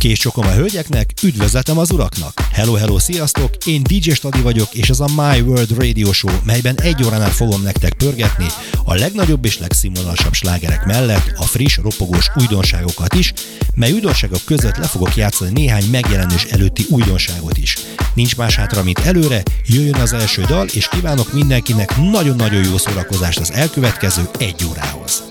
Kés csokom a hölgyeknek, üdvözletem az uraknak! Hello, hello, sziasztok! Én DJ Stadi vagyok, és ez a My World Radio Show, melyben egy óránál fogom nektek pörgetni a legnagyobb és legszínvonalasabb slágerek mellett a friss, ropogós újdonságokat is, mely újdonságok között le fogok játszani néhány megjelenés előtti újdonságot is. Nincs más hátra, mint előre, jöjjön az első dal, és kívánok mindenkinek nagyon-nagyon jó szórakozást az elkövetkező egy órához.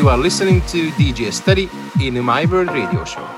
You are listening to DJ Study in My World Radio Show.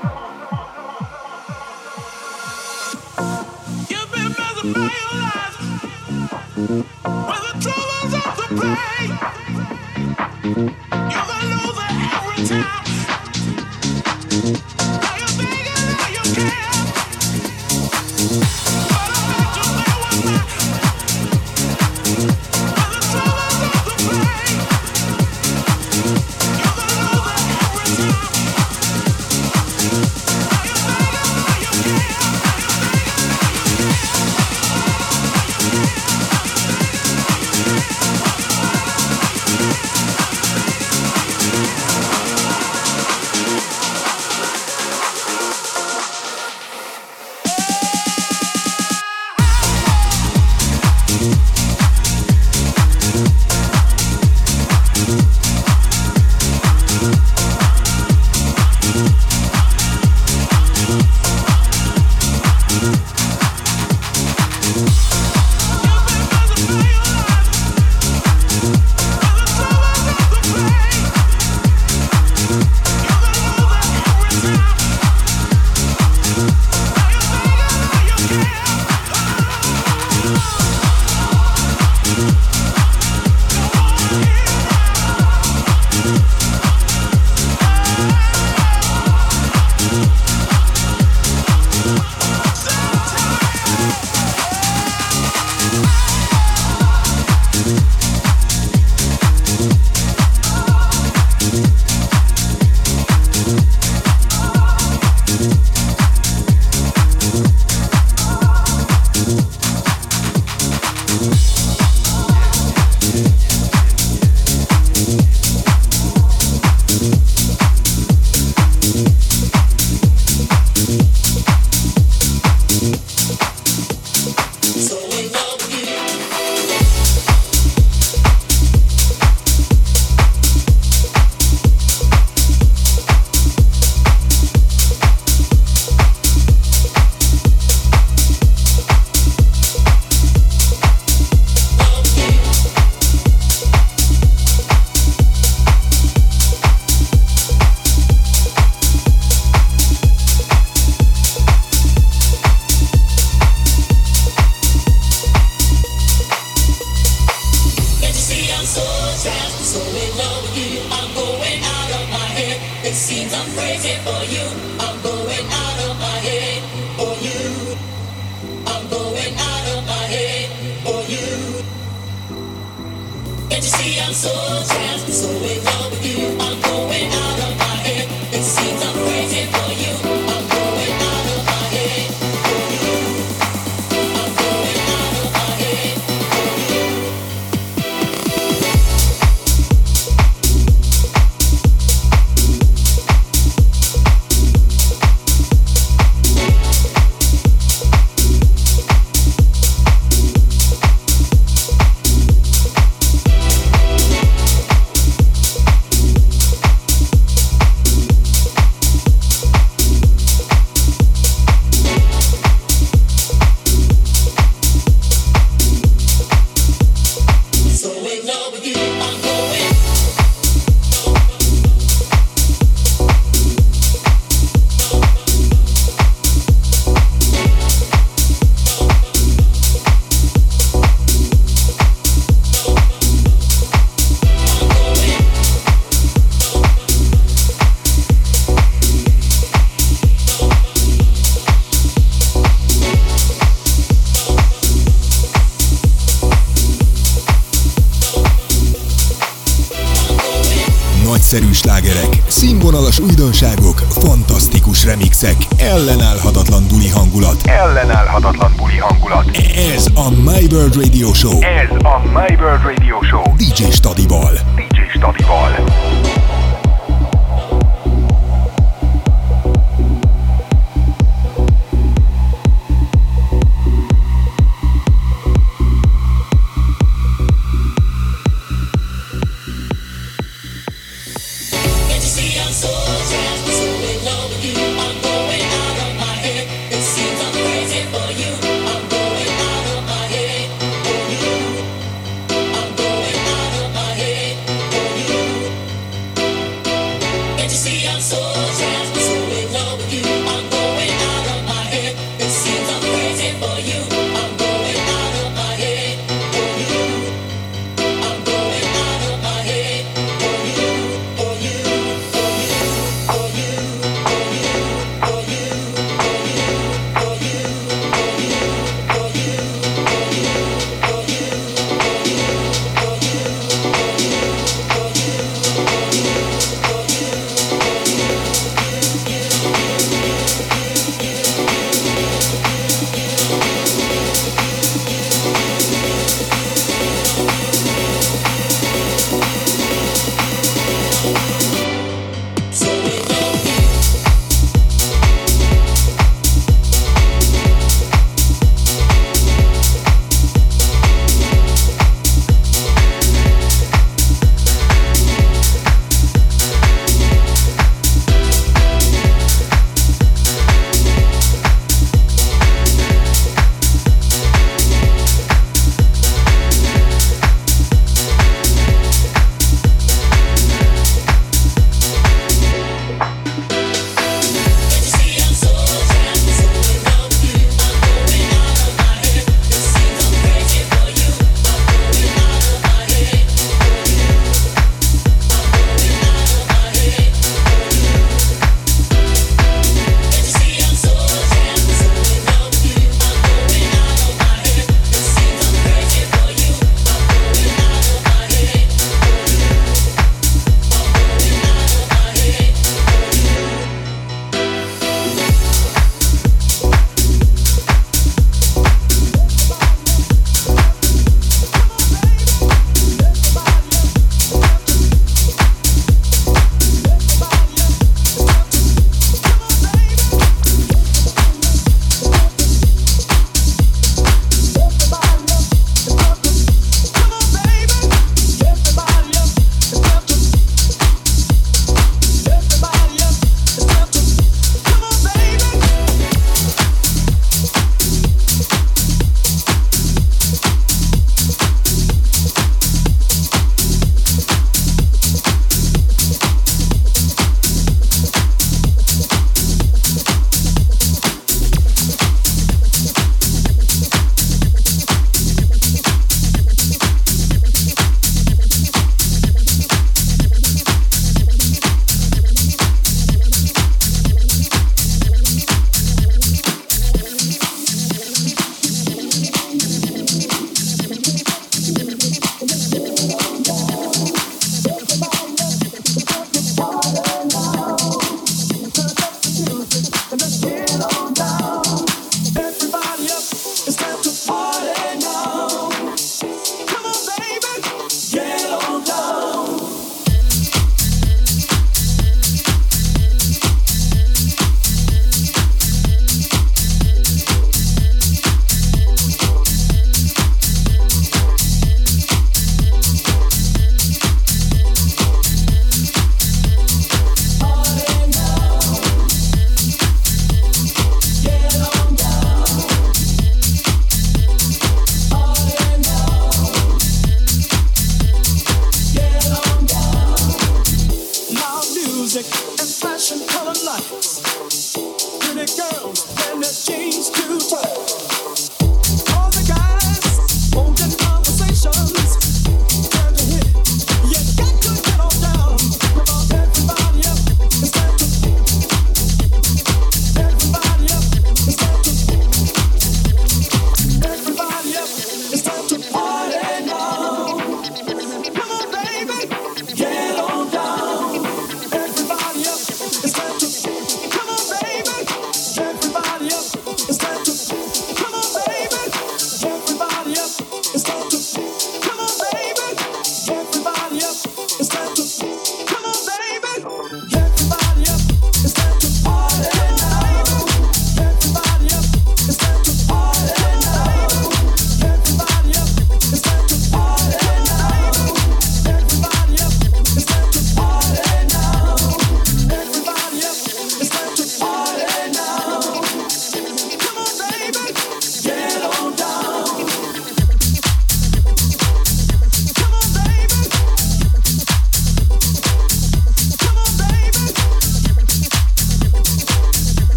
Színvonalas újdonságok, fantasztikus remixek, ellenállhatatlan buli hangulat. Ellenállhatatlan buli hangulat. Ez a My World Radio Show. Ez a My World Radio Show. DJ Stadival. DJ Stadival.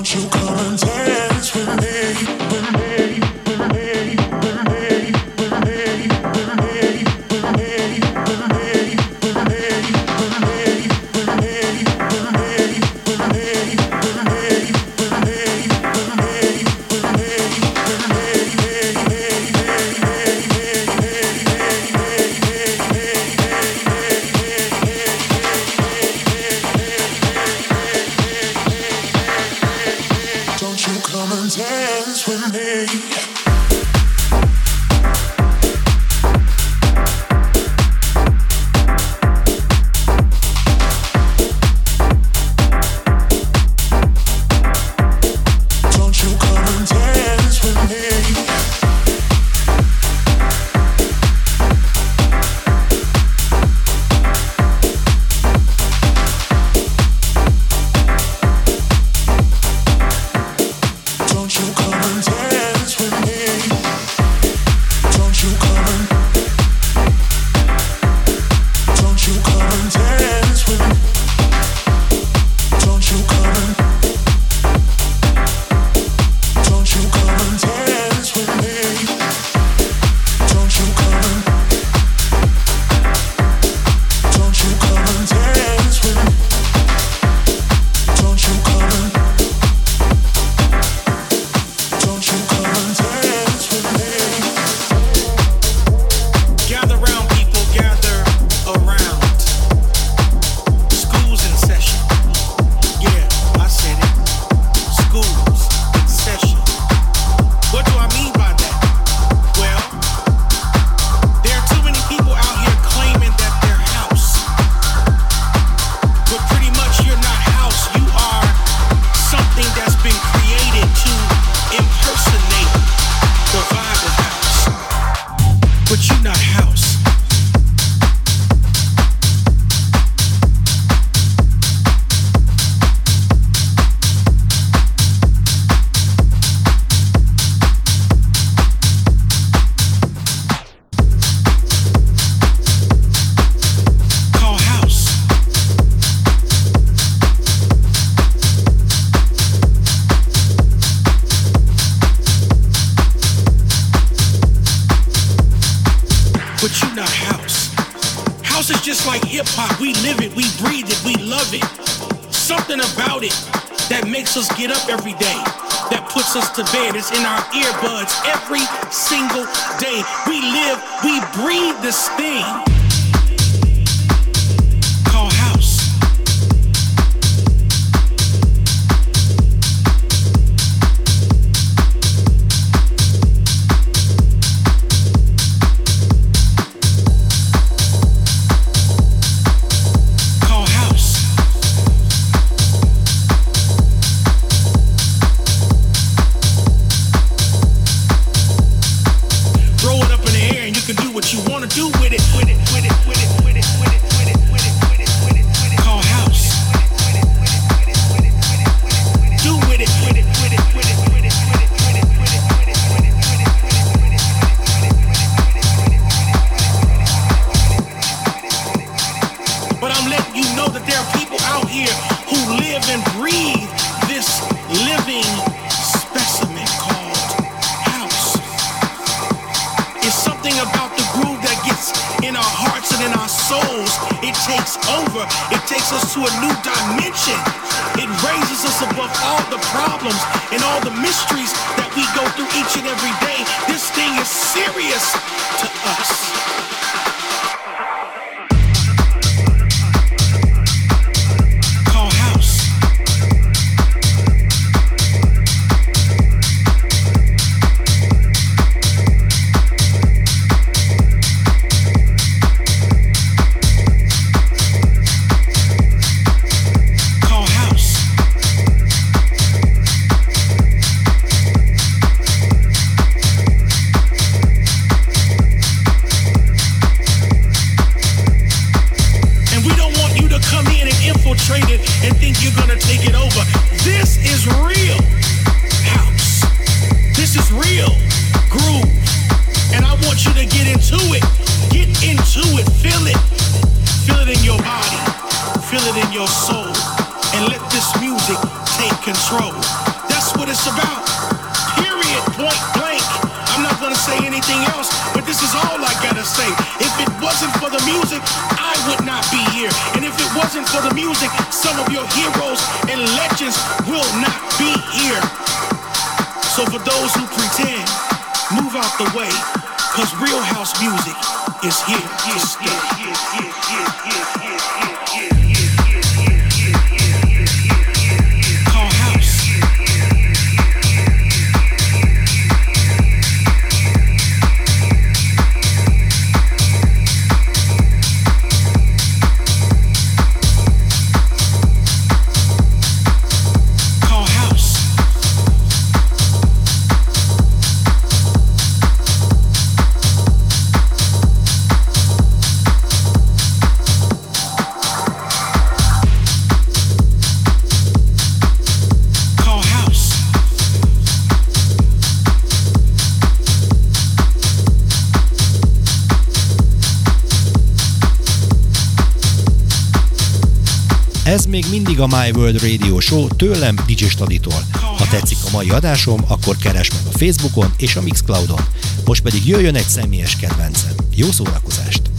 Won't you come and dance with me? It's in our earbuds every single day. We live, we breathe this thing. every day. This thing is serious. get a My World Radio Show tőlem DJ Staditól. Ha tetszik a mai adásom, akkor keres meg a Facebookon és a Mixcloudon. Most pedig jöjjön egy személyes kedvencem. Jó szórakozást!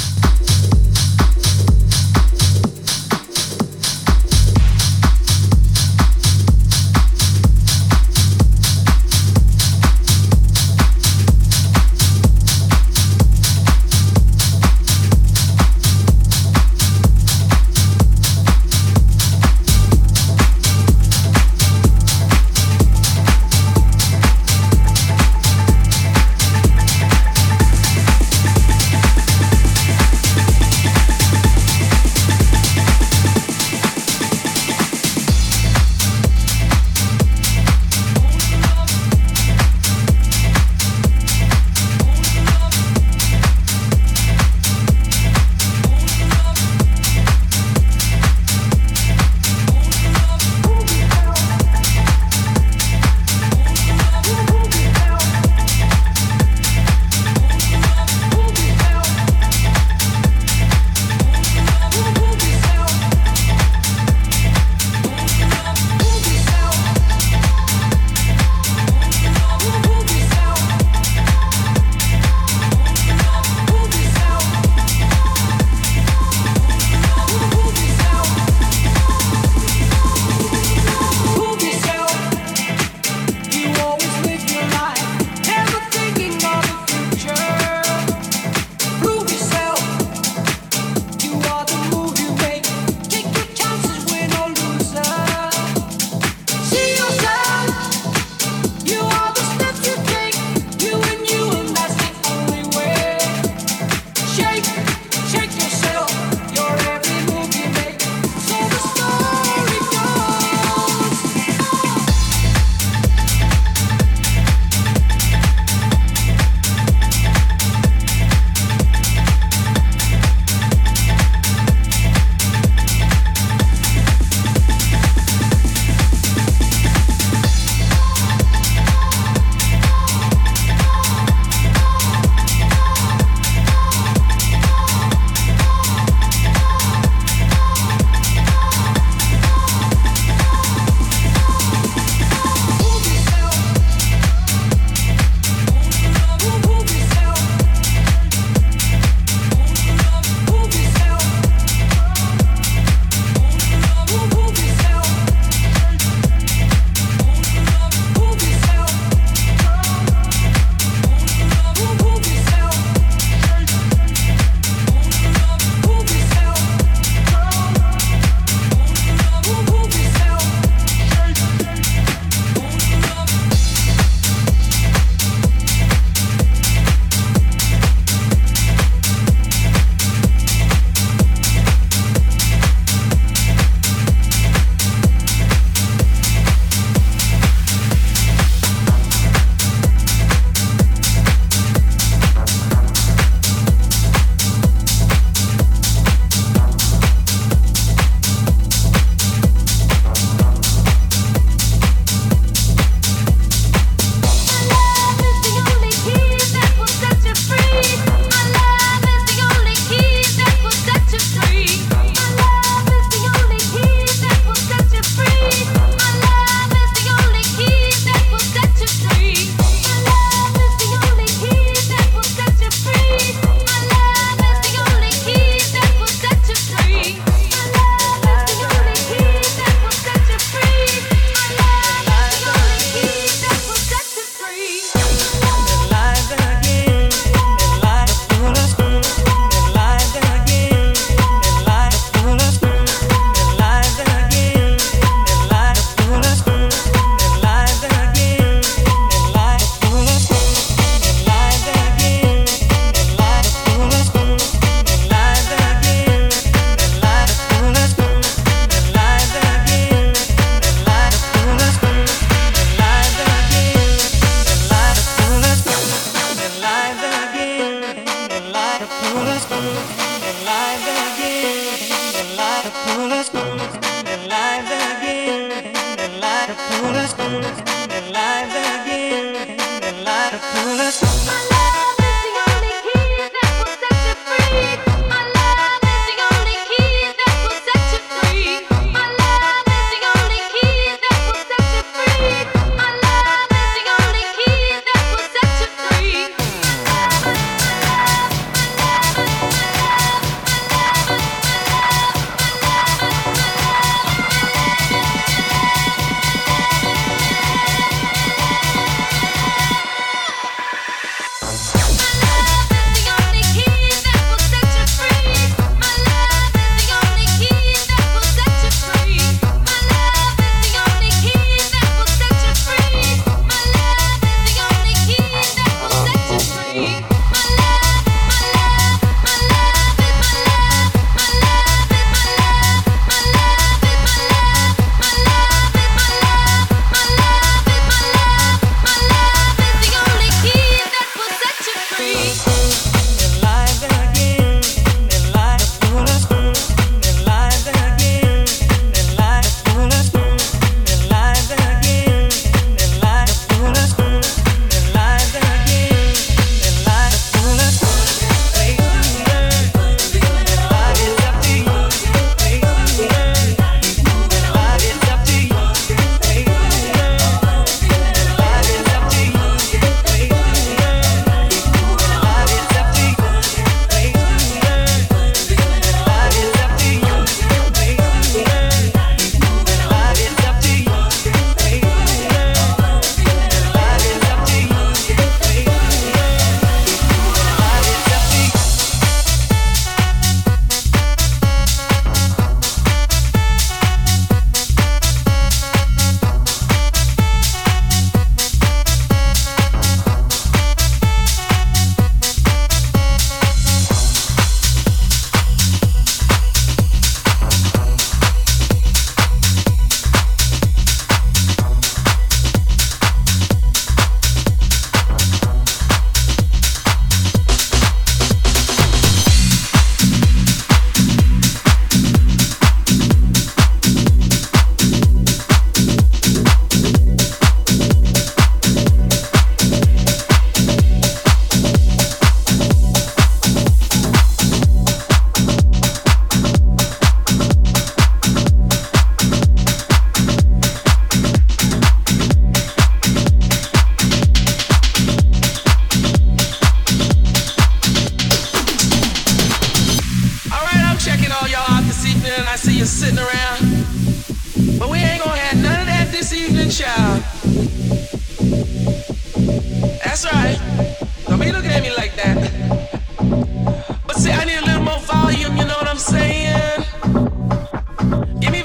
Give me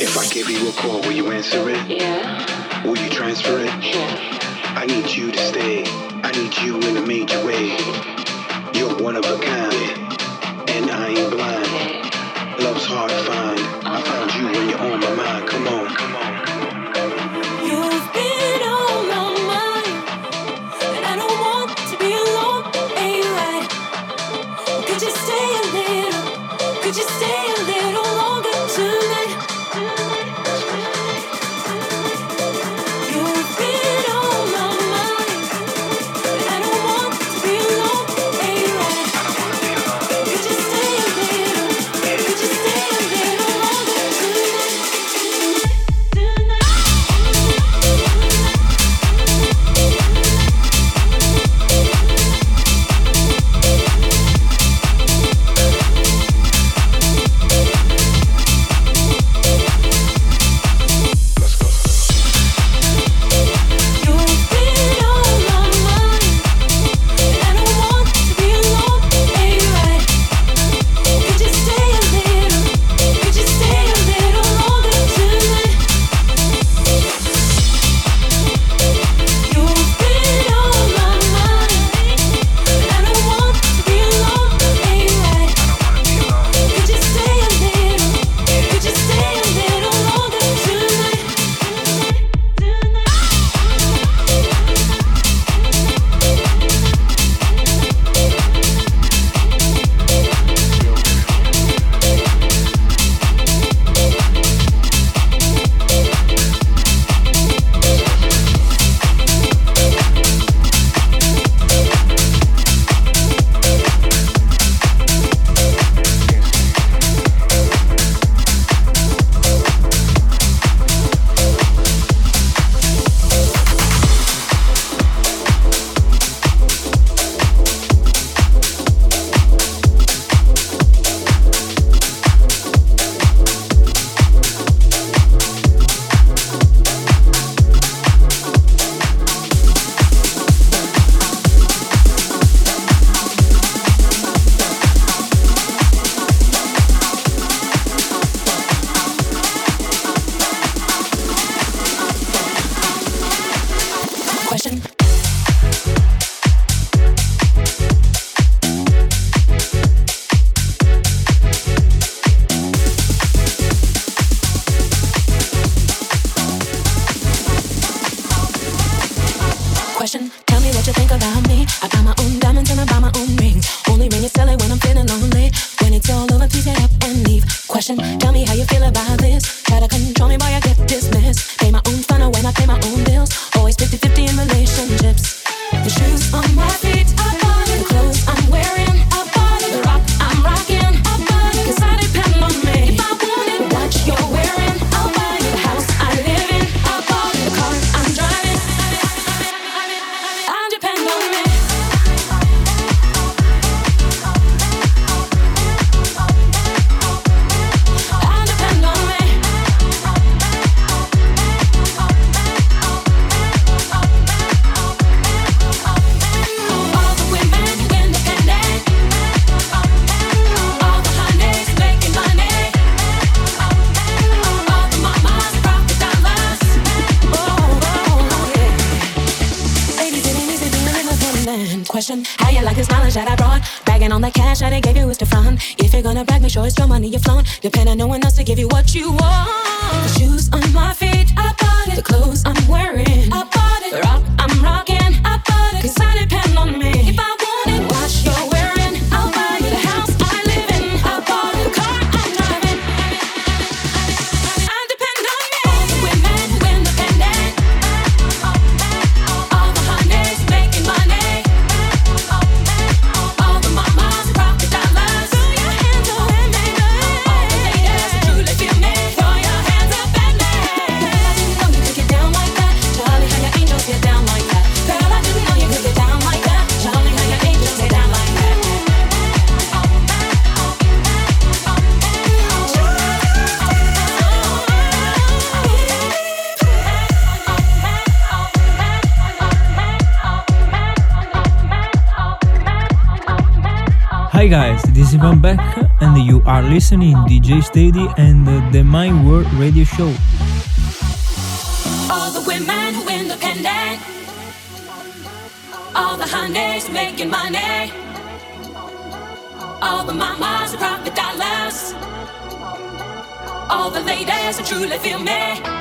If I give you a call, will you answer it? Yeah. Will you transfer it? Yeah. I need you to stay. I need you in a major way. You're one of a kind. Listening DJ Steady and the My World Radio Show. All the women who independent. All the honeys making money. All the mamas are profit dollars. All the ladies who truly feel me.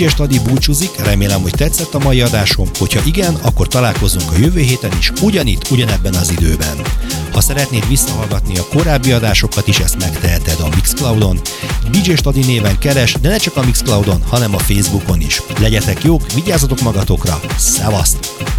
DJ Stadi búcsúzik, remélem, hogy tetszett a mai adásom, hogyha igen, akkor találkozunk a jövő héten is, ugyanitt, ugyanebben az időben. Ha szeretnéd visszahallgatni a korábbi adásokat is, ezt megteheted a Mixcloudon. DJ Stadi néven keres, de ne csak a Mixcloudon, hanem a Facebookon is. Legyetek jók, vigyázzatok magatokra, szevasztok!